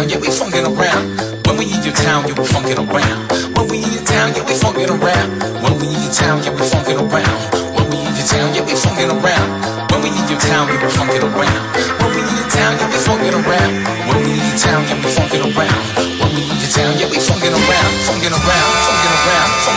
town, yeah, we funkin' around. When we in your town, yeah, we funkin' around. When we in your town, yeah, we funkin' around. When we in your town, yeah, we funkin' around. When we in your town, yeah, we funkin' around. When we in your town, yeah, we funkin' around. When we in your town, yeah, we funkin' around. When we in your town, yeah, we funkin' around. When we in your town, yeah, we funkin' around, funkin' around,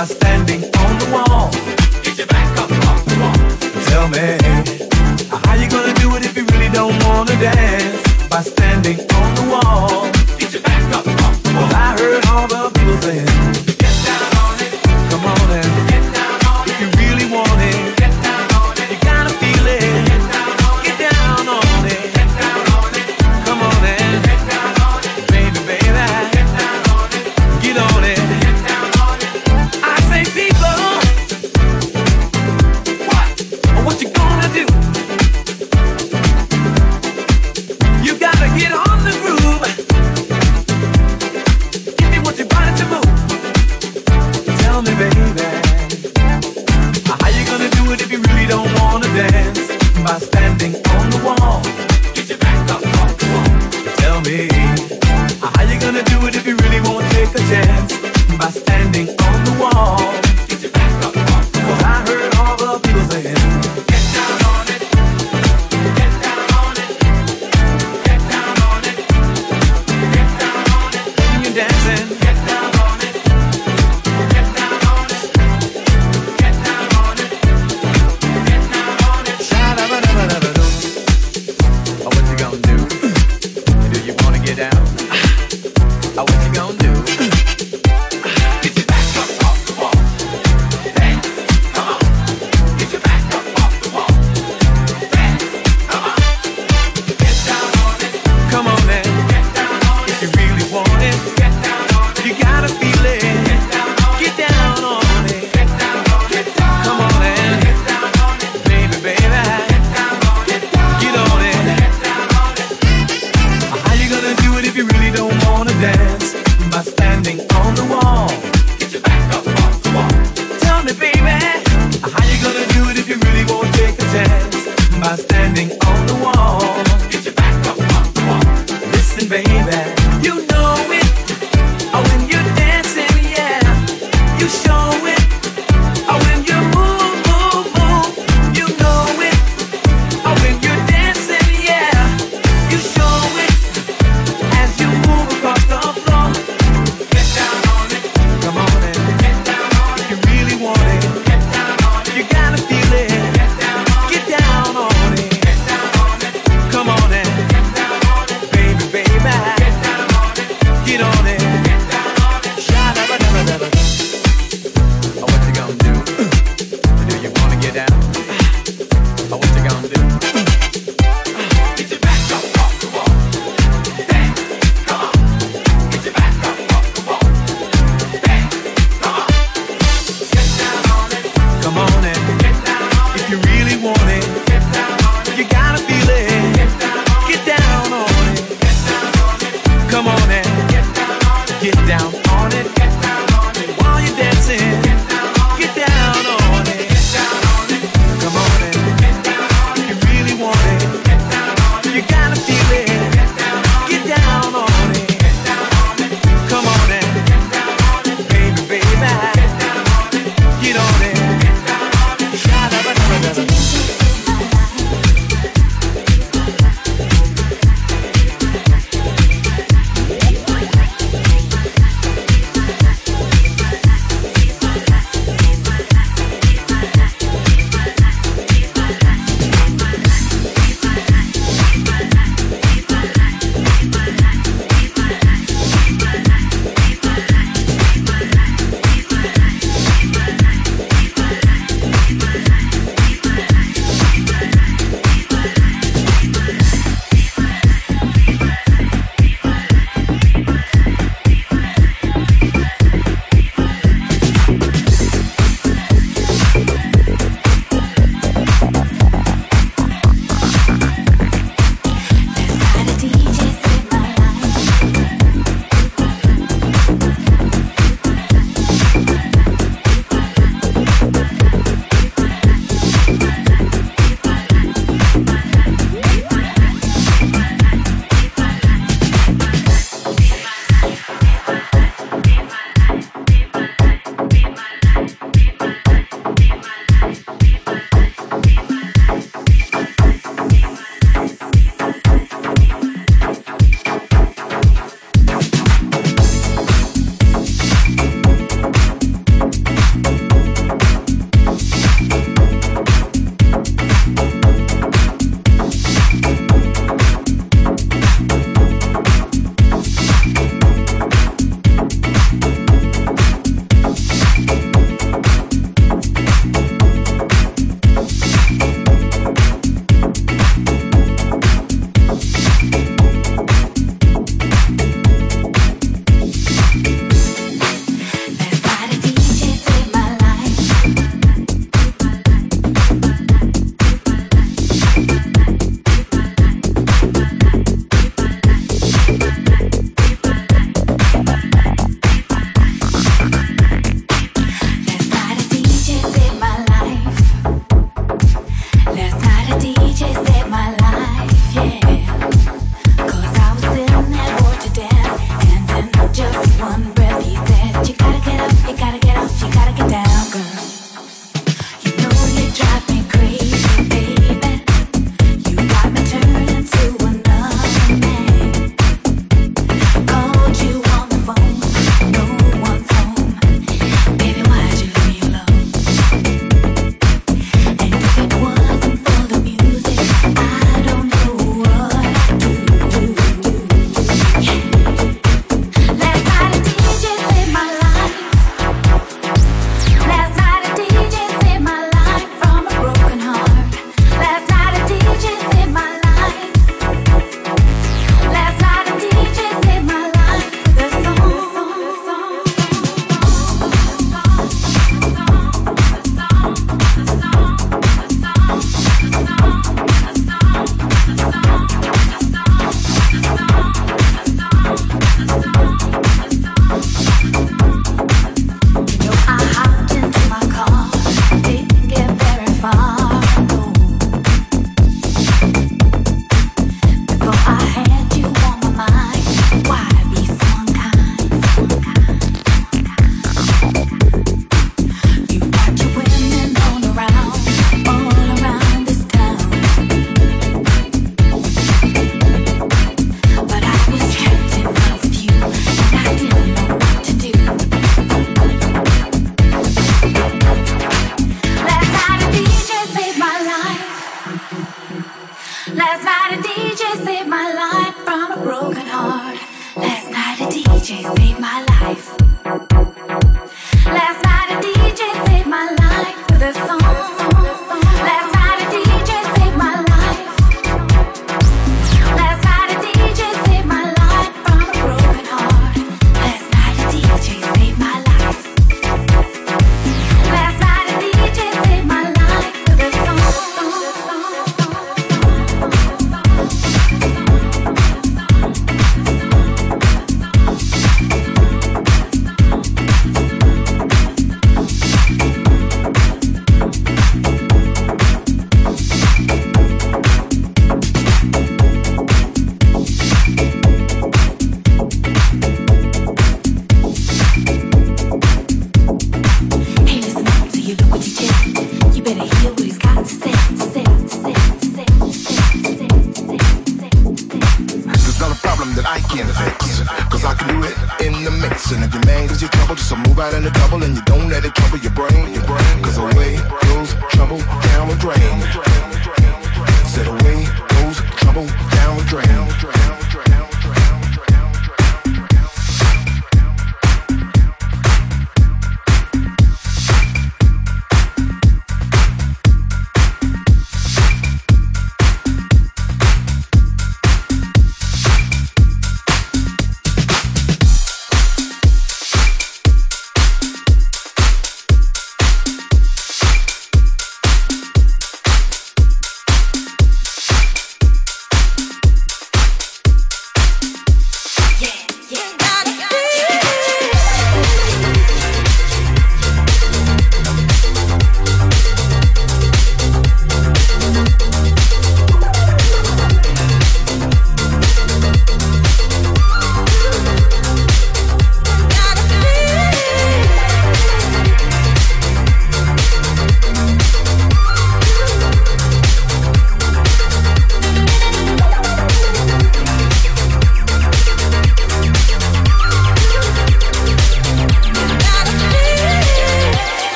are standing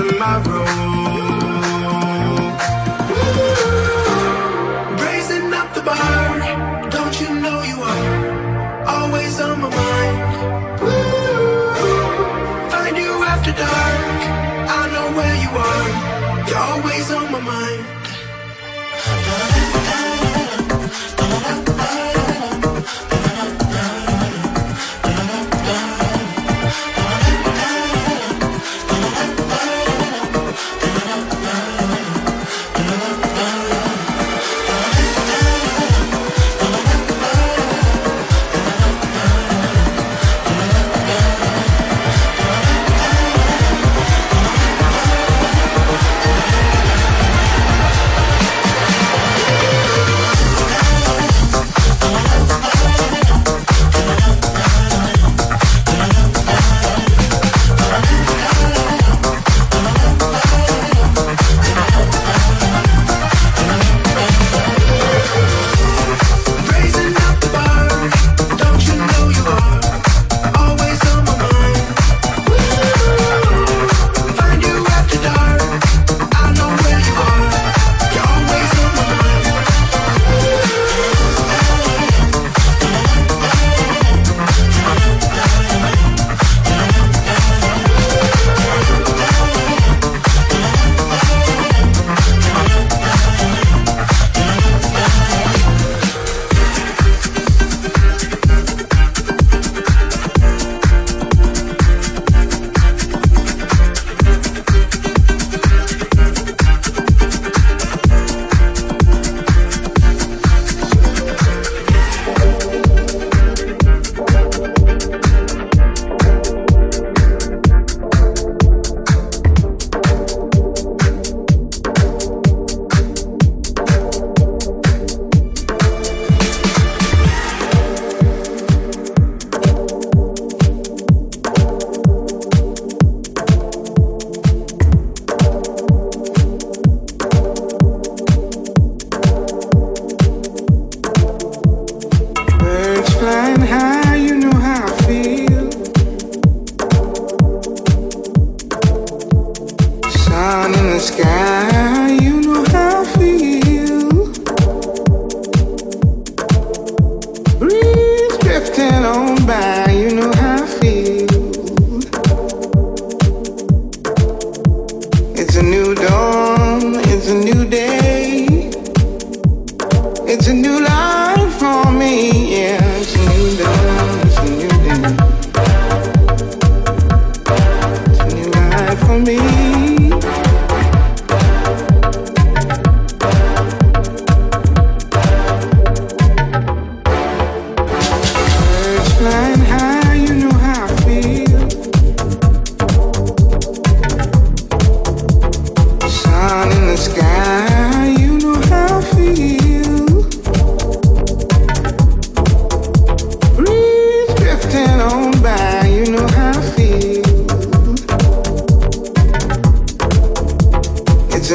tomorrow.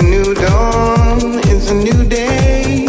New dawn, it's a new day.